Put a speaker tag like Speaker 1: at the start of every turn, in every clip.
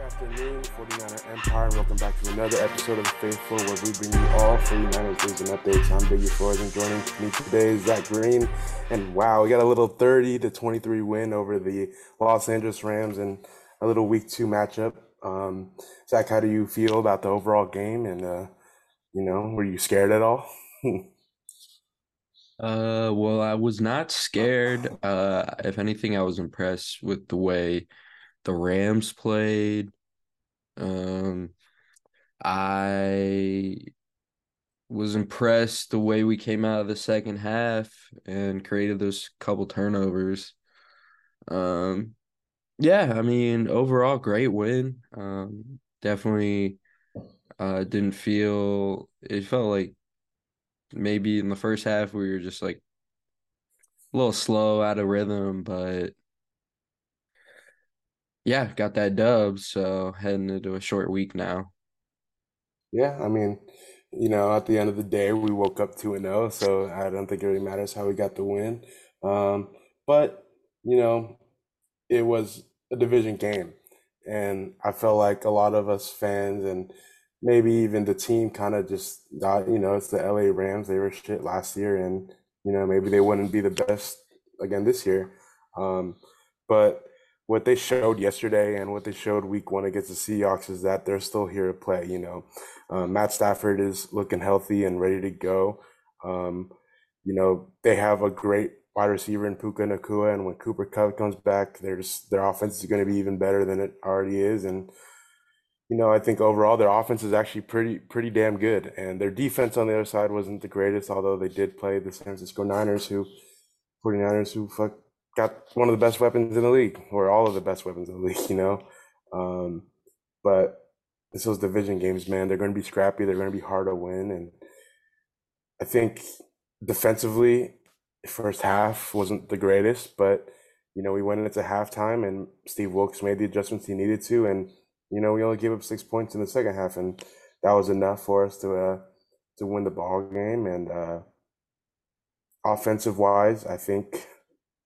Speaker 1: afternoon, 49er Empire, and welcome back to another episode of Faithful, where we bring you all 49ers news and updates. I'm Biggie Flores, and joining me today is Zach Green. And wow, we got a little 30 to 23 win over the Los Angeles Rams in a little Week Two matchup. Um, Zach, how do you feel about the overall game? And uh, you know, were you scared at all?
Speaker 2: Uh, well, I was not scared. Uh, if anything, I was impressed with the way the Rams played. Um, I was impressed the way we came out of the second half and created those couple turnovers. Um, yeah, I mean, overall, great win. Um, definitely, uh, didn't feel it felt like maybe in the first half we were just like a little slow out of rhythm, but yeah, got that dub. So heading into a short week now.
Speaker 1: Yeah, I mean, you know, at the end of the day, we woke up 2 and 0, so I don't think it really matters how we got the win. Um, but, you know, it was a division game. And I felt like a lot of us fans and maybe even the team kind of just got, you know, it's the LA Rams. They were shit last year, and, you know, maybe they wouldn't be the best again this year. Um, but what they showed yesterday and what they showed week one against the Seahawks is that they're still here to play. You know, uh, Matt Stafford is looking healthy and ready to go. Um, you know, they have a great wide receiver in Puka Nacua, and when Cooper Kupp comes back, their their offense is going to be even better than it already is. And you know, I think overall their offense is actually pretty pretty damn good, and their defense on the other side wasn't the greatest, although they did play the San Francisco Niners, who 49ers, who fuck got one of the best weapons in the league, or all of the best weapons in the league, you know. Um, but this was division games, man. They're going to be scrappy. They're going to be hard to win, and I think defensively, first half wasn't the greatest, but you know we went into halftime, and Steve Wilks made the adjustments he needed to, and you know we only gave up six points in the second half, and that was enough for us to uh, to win the ball game. And uh, offensive wise, I think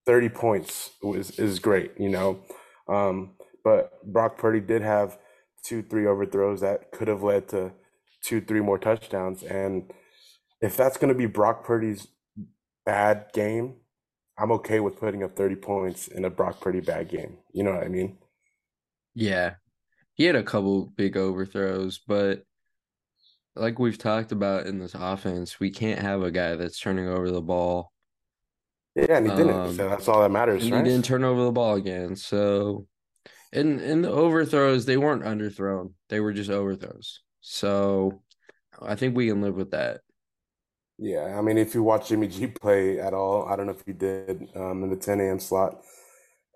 Speaker 1: 30 points is, is great, you know. Um, but Brock Purdy did have two, three overthrows that could have led to two, three more touchdowns. And if that's going to be Brock Purdy's bad game, I'm okay with putting up 30 points in a Brock Purdy bad game. You know what I mean?
Speaker 2: Yeah. He had a couple big overthrows, but like we've talked about in this offense, we can't have a guy that's turning over the ball
Speaker 1: yeah, and he didn't. Um, so that's all that matters,
Speaker 2: and
Speaker 1: right?
Speaker 2: He didn't turn over the ball again. So, in in the overthrows, they weren't underthrown; they were just overthrows. So, I think we can live with that.
Speaker 1: Yeah, I mean, if you watch Jimmy G play at all, I don't know if you did um, in the 10 a.m. slot.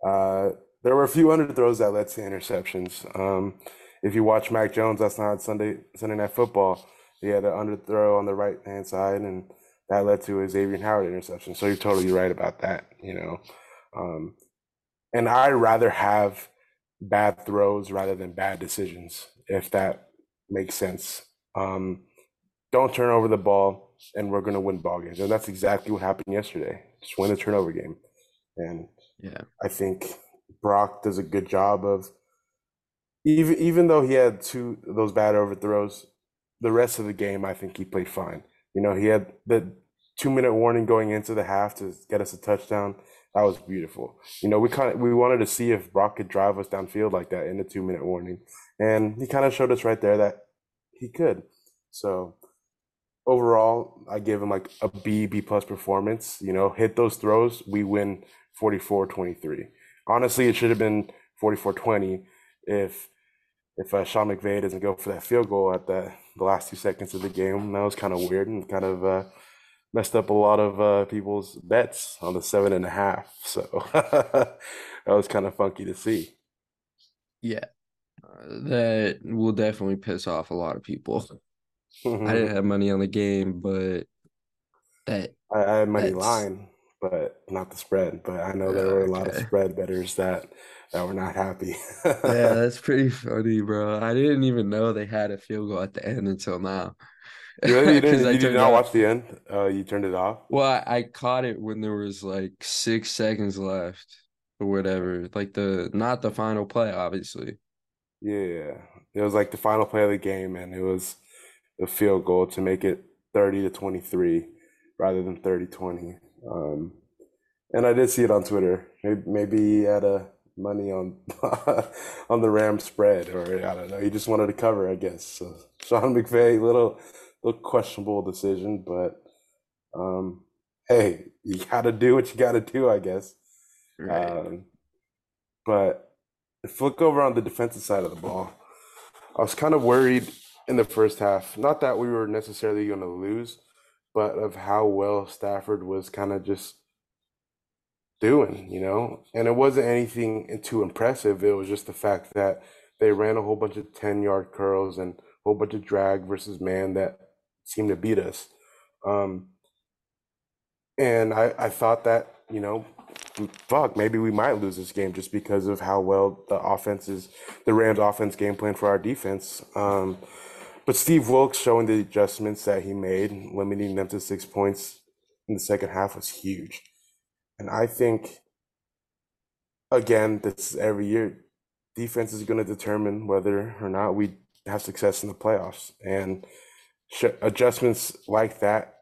Speaker 1: Uh, there were a few underthrows that led to interceptions. Um, if you watch Mac Jones last night Sunday Sunday Night Football, he had an underthrow on the right hand side, and that led to a Xavier Howard interception. So you're totally right about that, you know. Um, and I'd rather have bad throws rather than bad decisions, if that makes sense. Um, don't turn over the ball, and we're going to win ball games. And that's exactly what happened yesterday. Just win the turnover game. And
Speaker 2: yeah,
Speaker 1: I think Brock does a good job of even even though he had two those bad overthrows, the rest of the game I think he played fine. You know, he had the two minute warning going into the half to get us a touchdown. That was beautiful. You know, we kind of we wanted to see if Brock could drive us downfield like that in the two minute warning, and he kind of showed us right there that he could. So overall, I give him like a B B plus performance. You know, hit those throws, we win 44-23. Honestly, it should have been 44-20 if if uh, Sean McVay doesn't go for that field goal at the the last two seconds of the game. That was kind of weird and kind of uh, messed up a lot of uh, people's bets on the seven and a half. So that was kind of funky to see.
Speaker 2: Yeah, uh, that will definitely piss off a lot of people. I didn't have money on the game, but that
Speaker 1: I, I had money line, but not the spread. But I know there were a lot of spread betters that that were not happy.
Speaker 2: yeah, that's pretty funny, bro. I didn't even know they had a field goal at the end until now.
Speaker 1: Really? You, didn't, you did not watch the end? Uh, you turned it off?
Speaker 2: Well, I, I caught it when there was like six seconds left or whatever. Like the not the final play, obviously.
Speaker 1: Yeah, it was like the final play of the game, and it was a field goal to make it 30 to 23 rather than 30 20. Um, and I did see it on Twitter. Maybe, maybe he had a money on on the Ram spread, or I don't know. He just wanted to cover, I guess. So Sean McVay, little little questionable decision, but um, hey, you got to do what you got to do, I guess.
Speaker 2: Right.
Speaker 1: Um, but if look over on the defensive side of the ball, I was kind of worried in the first half. Not that we were necessarily going to lose, but of how well Stafford was kind of just doing, you know? And it wasn't anything too impressive. It was just the fact that they ran a whole bunch of 10 yard curls and a whole bunch of drag versus man that seemed to beat us. Um, and I, I thought that, you know, fuck, maybe we might lose this game just because of how well the offense is, the Rams offense game plan for our defense. Um, but Steve Wilks showing the adjustments that he made, limiting them to six points in the second half was huge. And I think, again, this every year, defense is going to determine whether or not we have success in the playoffs. And adjustments like that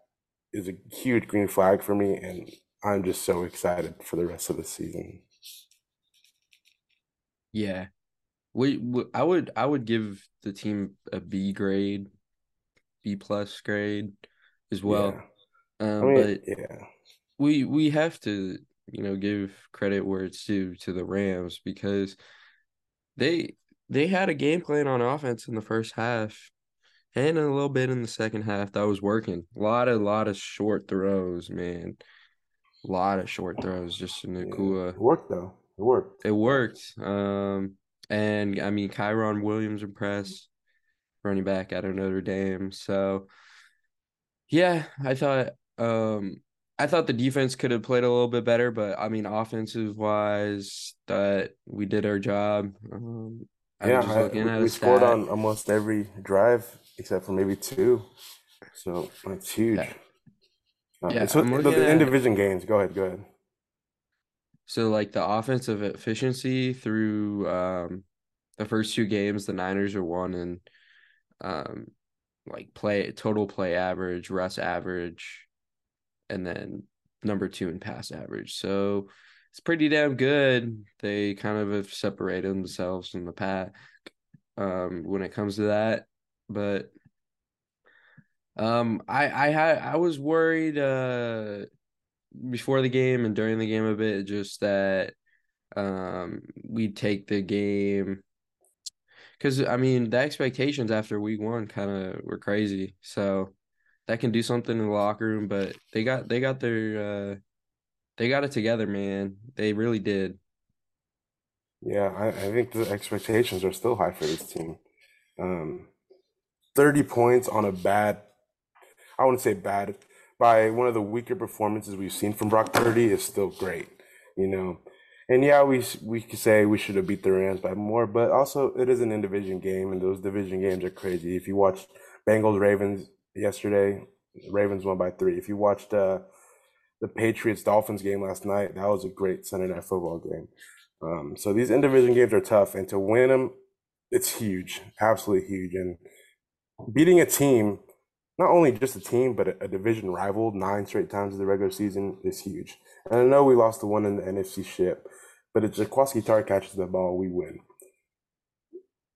Speaker 1: is a huge green flag for me. And I'm just so excited for the rest of the season.
Speaker 2: Yeah. We, we I would I would give the team a B grade, B plus grade as well.
Speaker 1: Yeah. I
Speaker 2: Um,
Speaker 1: mean,
Speaker 2: but
Speaker 1: yeah.
Speaker 2: we we have to, you know, give credit where it's due to the Rams because they they had a game plan on offense in the first half and a little bit in the second half that was working. A lot of lot of short throws, man. A lot of short throws just in
Speaker 1: Yeah.
Speaker 2: Nacua.
Speaker 1: It worked though. It worked.
Speaker 2: It worked. Um, and I mean, Kyren Williams impressed, running back out of Notre Dame. So, yeah, I thought um I thought the defense could have played a little bit better, but I mean, offensive wise, that we did our job. Um,
Speaker 1: Yeah, I,
Speaker 2: looking
Speaker 1: we
Speaker 2: at
Speaker 1: we scored on almost every drive except for maybe two. So that's huge.
Speaker 2: Yeah,
Speaker 1: Uh,
Speaker 2: yeah,
Speaker 1: so the, the
Speaker 2: at
Speaker 1: indivision games, go ahead, go ahead.
Speaker 2: so like the offensive efficiency through um the first two games, the Niners are one and um like play total play average, rush average, and then number two in pass average. So it's pretty damn good. They kind of have separated themselves from the pack um when it comes to that. But um I I had I was worried uh before the game and during the game a bit just that um we'd take the game because I mean the expectations after week one kind of were crazy. So that can do something in the locker room, but they got they got their uh they got it together, man. They really did.
Speaker 1: Yeah, I, I think the expectations are still high for this team. Um, 30 points on a bad, I wouldn't say bad, by one of the weaker performances we've seen from Brock Purdy is still great, you know. And yeah, we we could say we should have beat the Rams by more, but also it is an in division game, and those division games are crazy. If you watched Bengals Ravens yesterday, Ravens won by three. If you watched uh, the Patriots Dolphins game last night, that was a great Sunday night football game. Um, so these in division games are tough, and to win them, it's huge, absolutely huge. And beating a team, not only just a team, but a, a division rival nine straight times in the regular season is huge. And I know we lost the one in the NFC ship, but if Jaquiski Tartt catches the ball, we win.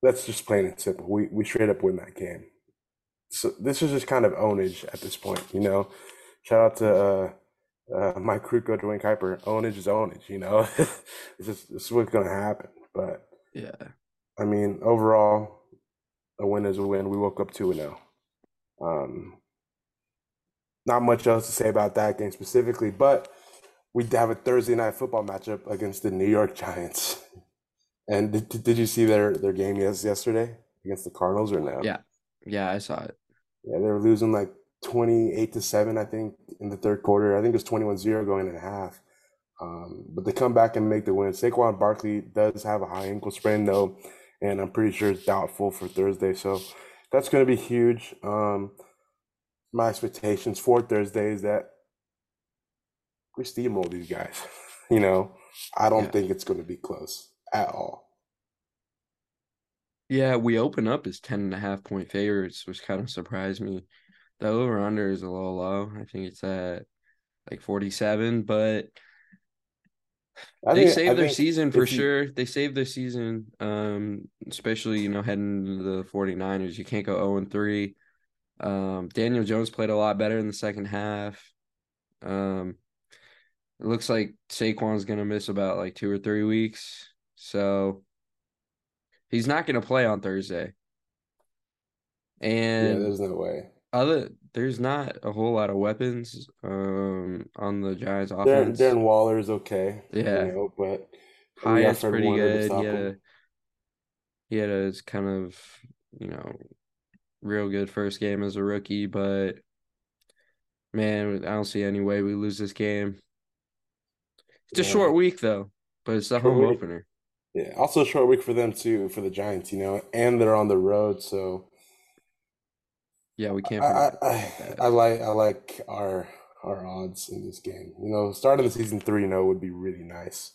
Speaker 1: That's just plain and simple. We we straight up win that game. So this is just kind of ownage at this point, you know. Shout out to uh, uh, Mike Krukow, Duane Kuiper. Ownage is ownage, you know. it's just it's what's gonna happen. But
Speaker 2: Yeah.
Speaker 1: I mean, overall, a win is a win. We woke up two and zero. Um, not much else to say about that game specifically, but we have a Thursday night football matchup against the New York Giants. And did, did you see their their game yes yesterday against the Cardinals or no?
Speaker 2: Yeah. Yeah, I saw it.
Speaker 1: Yeah, they were losing like 28 to 7, I think, in the third quarter. I think it was 21-0 going in a half. Um, but they come back and make the win. Saquon Barkley does have a high ankle sprain though, and I'm pretty sure it's doubtful for Thursday. So that's going to be huge. Um, my expectations for Thursday is that we steamroll these guys. You know, I don't
Speaker 2: Yeah.
Speaker 1: think it's going to be close at all.
Speaker 2: Yeah, we open up as 10 and a half point favorites, which kind of surprised me. The over under is a little low. I think it's at like 47, but
Speaker 1: I
Speaker 2: they
Speaker 1: think I
Speaker 2: saved their season for
Speaker 1: you
Speaker 2: sure. They saved their season, um, especially, you know, heading into the 49ers. You can't go 0 and 3. Um, Daniel Jones played a lot better in the second half. Um, it looks like Saquon's gonna miss about like two or three weeks. So he's not gonna play on Thursday.
Speaker 1: yeah,
Speaker 2: And
Speaker 1: there's no way.
Speaker 2: Other there's not a whole lot of weapons um on the Giants
Speaker 1: Darren
Speaker 2: offense.
Speaker 1: Darren Waller is okay, you
Speaker 2: Yeah.
Speaker 1: know, but we got
Speaker 2: Hyatt's pretty good. He had a he had a kind of, you know, real good first game as a rookie, but man, I don't see any way we lose this game. It's a
Speaker 1: Yeah,
Speaker 2: short week though, but it's the
Speaker 1: short
Speaker 2: home
Speaker 1: week.
Speaker 2: opener.
Speaker 1: Yeah, also a short week for them too, for the Giants, you know, and they're on the road, so
Speaker 2: Yeah, we can't
Speaker 1: I I I, like I like our our odds in this game. You know, starting the season 3-0 would be really nice.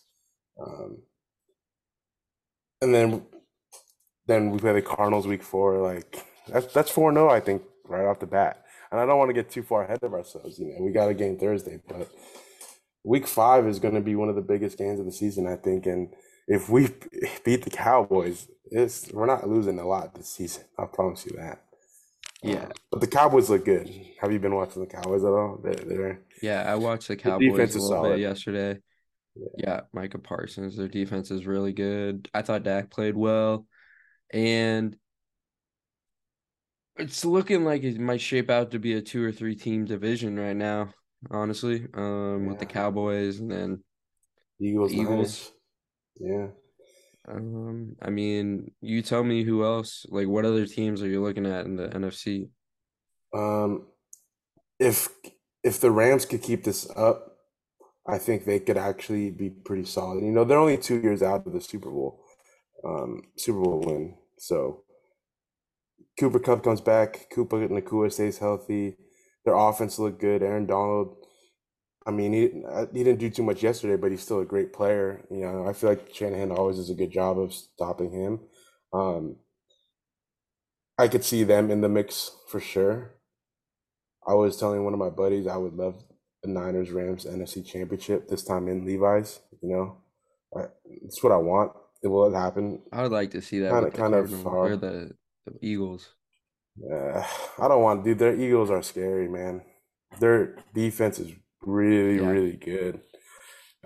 Speaker 1: Um, and then then we play the Cardinals week four. Like that's that's 4-0, I think, right off the bat. And I don't want to get too far ahead of ourselves. You know, we got a game Thursday, but week five is going to be one of the biggest games of the season, I think. And if we beat the Cowboys, it's we're not losing a lot this season. I promise you that.
Speaker 2: Yeah.
Speaker 1: Um, but the Cowboys look good. Have you been watching the Cowboys at all? They're, they're
Speaker 2: Yeah, I watched the
Speaker 1: defense
Speaker 2: Cowboys a little bit yesterday.
Speaker 1: Yeah.
Speaker 2: Yeah, Micah Parsons, their defense is really good. I thought Dak played well, and it's looking like it might shape out to be a two or three team division right now, honestly. Um, with the Cowboys and then
Speaker 1: Eagles,
Speaker 2: the Eagles.
Speaker 1: Niners. Yeah.
Speaker 2: Um, I mean, you tell me who else, like what other teams are you looking at in the NFC?
Speaker 1: Um, if if the Rams could keep this up, I think they could actually be pretty solid. You know, they're only two years out of the Super Bowl, um, Super Bowl win. So Cooper Kupp comes back. Cooper Nacua stays healthy. Their offense looked good. Aaron Donald. I mean, he uh, he didn't do too much yesterday, but he's still a great player. You know, I feel like Shanahan always does a good job of stopping him. Um, I could see them in the mix for sure. I was telling one of my buddies I would love the Niners Rams NFC Championship this time in Levi's. You know, I, it's what I want. It will happen.
Speaker 2: I would like to see that
Speaker 1: Kind of, kind of
Speaker 2: the, the Eagles.
Speaker 1: Uh, I don't want, dude. Their Eagles are scary, man. Their defense is really,
Speaker 2: Yeah,
Speaker 1: really good.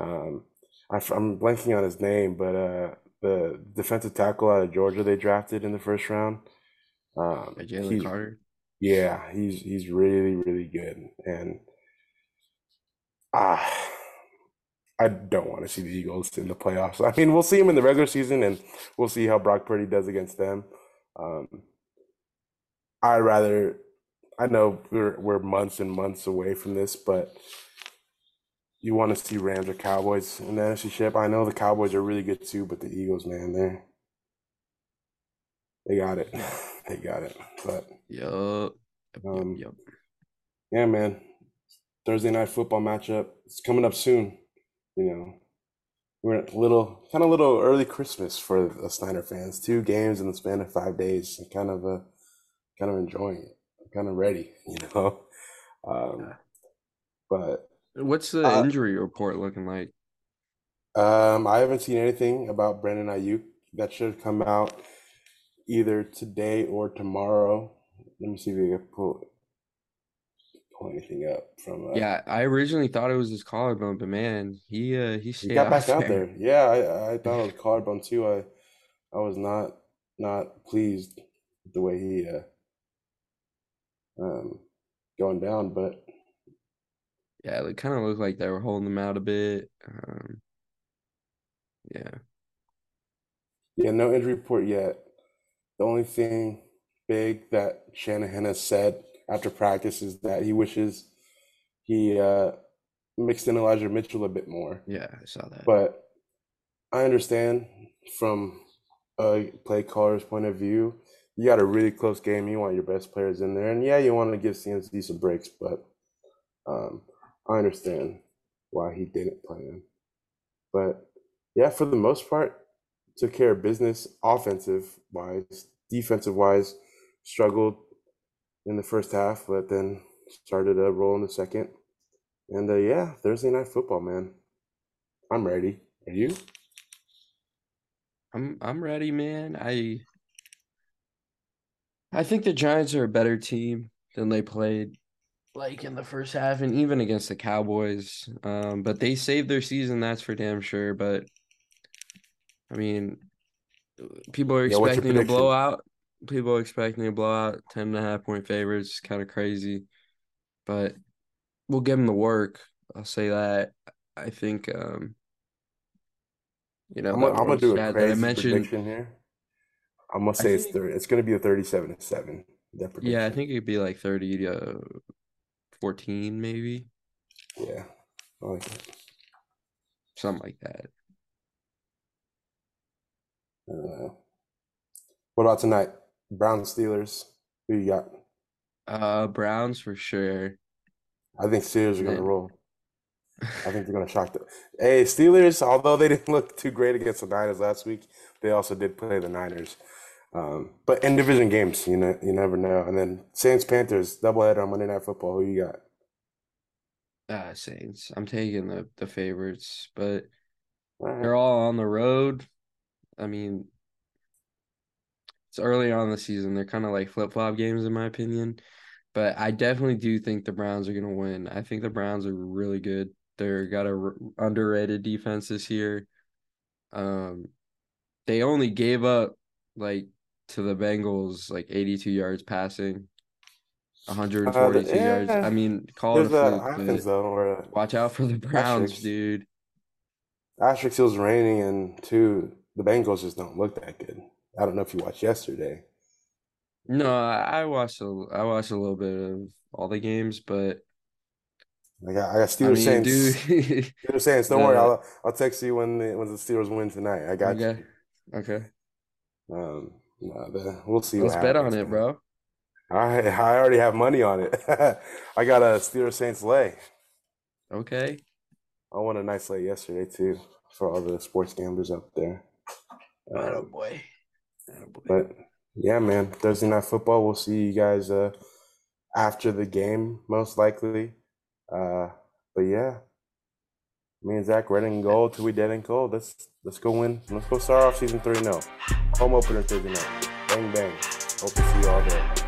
Speaker 1: Um, I, am blanking on his name, but uh, the defensive tackle out of Georgia they drafted in the first round. Um,
Speaker 2: Jalen
Speaker 1: he's
Speaker 2: Carter.
Speaker 1: yeah, he's he's really, really good, and ah, I don't want to see the Eagles in the playoffs. I mean, we'll see them in the regular season, and we'll see how Brock Purdy does against them. Um, I rather, I know we're we're months and months away from this, but you want to see Rams or Cowboys in the NFC ship. I know the Cowboys are really good too, but the Eagles, man, they they got it, they got it. But
Speaker 2: Yep,
Speaker 1: um,
Speaker 2: yep.
Speaker 1: yeah, man, Thursday night football matchup. It's coming up soon. You know, we're a little kind of little early Christmas for the Snyder fans. Two games in the span of five days. I'm kind of uh, kind of enjoying it. I'm kind of ready. You know. Um,
Speaker 2: Yeah.
Speaker 1: but
Speaker 2: What's the
Speaker 1: uh,
Speaker 2: injury report looking like?
Speaker 1: um, I haven't seen anything about Brandon Aiyuk. That should come out either today or tomorrow. Let me see if I can pull pull anything up from uh
Speaker 2: Yeah, I originally thought it was his collarbone, but man, he uh he
Speaker 1: he got
Speaker 2: out
Speaker 1: back out
Speaker 2: there.
Speaker 1: there. Yeah, I I thought it was collarbone too. I I was not not pleased with the way he uh um going down, but
Speaker 2: Yeah, it kind of looked like they were holding them out a bit. Um, yeah,
Speaker 1: yeah, no injury report yet. The only thing big that Shanahan has said after practice is that he wishes he uh mixed in Elijah Mitchell a bit more.
Speaker 2: yeah, I saw that.
Speaker 1: But I understand from a play caller's point of view, you got a really close game. You want your best players in there, and yeah, you want to give CMC some breaks, but um, I understand why he didn't play him. But yeah, for the most part, took care of business offensive wise, defensive wise, struggled in the first half, but then started to roll in the second. And uh, yeah, Thursday night football, man. I'm ready. Are you?
Speaker 2: I'm I'm ready, man. I I think the Giants are a better team than they played like in the first half and even against the Cowboys. Um, but they saved their season, that's for damn sure. But I mean, people are
Speaker 1: Yeah,
Speaker 2: expecting a
Speaker 1: prediction?
Speaker 2: blowout. People are expecting a blowout, 10 and a half point favorites, kind of crazy. But we'll give them the work. I'll say that. I think um you know
Speaker 1: I'm gonna, I'm gonna do a
Speaker 2: stat that I
Speaker 1: crazy
Speaker 2: mentioned.
Speaker 1: prediction here. I'm gonna say it's
Speaker 2: think-
Speaker 1: 30. It's gonna be a 37 to seven.
Speaker 2: Yeah, I think it'd be like 30 to 14, maybe.
Speaker 1: Yeah, I like it.
Speaker 2: Something like that.
Speaker 1: I. What about tonight? Browns Steelers. Who you got?
Speaker 2: Uh Browns for sure.
Speaker 1: I think Steelers are gonna
Speaker 2: Man.
Speaker 1: roll. I think they're gonna shock the. Hey, Steelers. Although they didn't look too great against the Niners last week, they also did play the Niners. Um, but in division games, you know, you never know. And then Saints Panthers doubleheader on Monday Night Football. Who you got?
Speaker 2: Uh Saints. I'm taking the the favorites, but
Speaker 1: All right.
Speaker 2: they're all on the road. I mean, it's early on in the season. They're kind of like flip-flop games in my opinion. But I definitely do think the Browns are gonna win. I think the Browns are really good. They're got a r- underrated defense this year. Um, they only gave up like to the Bengals like 82 yards passing, 142 yards.
Speaker 1: yeah.
Speaker 2: I mean, call it a
Speaker 1: There's
Speaker 2: fluke,
Speaker 1: happens though,
Speaker 2: watch out for the Browns,
Speaker 1: Asterisks.
Speaker 2: dude.
Speaker 1: asterisk feels raining, and two, the Bengals just don't look that good. I don't know if you watched yesterday.
Speaker 2: No, I I watched a I watched a little bit of all the games, but
Speaker 1: I got I got
Speaker 2: I
Speaker 1: Steelers
Speaker 2: mean,
Speaker 1: Saints.
Speaker 2: dude.
Speaker 1: Steelers Saints. Don't worry, I'll I'll text you when the when the Steelers win tonight. I got you.
Speaker 2: Okay. Okay.
Speaker 1: Um, no, we'll see.
Speaker 2: Let's bet on it, bro.
Speaker 1: I I already have money on it. I got a Steelers Saints lay.
Speaker 2: Okay.
Speaker 1: I won a nice lay yesterday too for all the sports gamblers out there.
Speaker 2: Oh
Speaker 1: Um,
Speaker 2: boy.
Speaker 1: but yeah, man, Thursday night football. We'll see you guys uh after the game, most likely. Uh, but yeah, me and Zach red and gold till we dead and cold. Let's let's go win. Let's go start off season three. No, oh. home opener Thursday night. Bang bang. Hope to see you all there.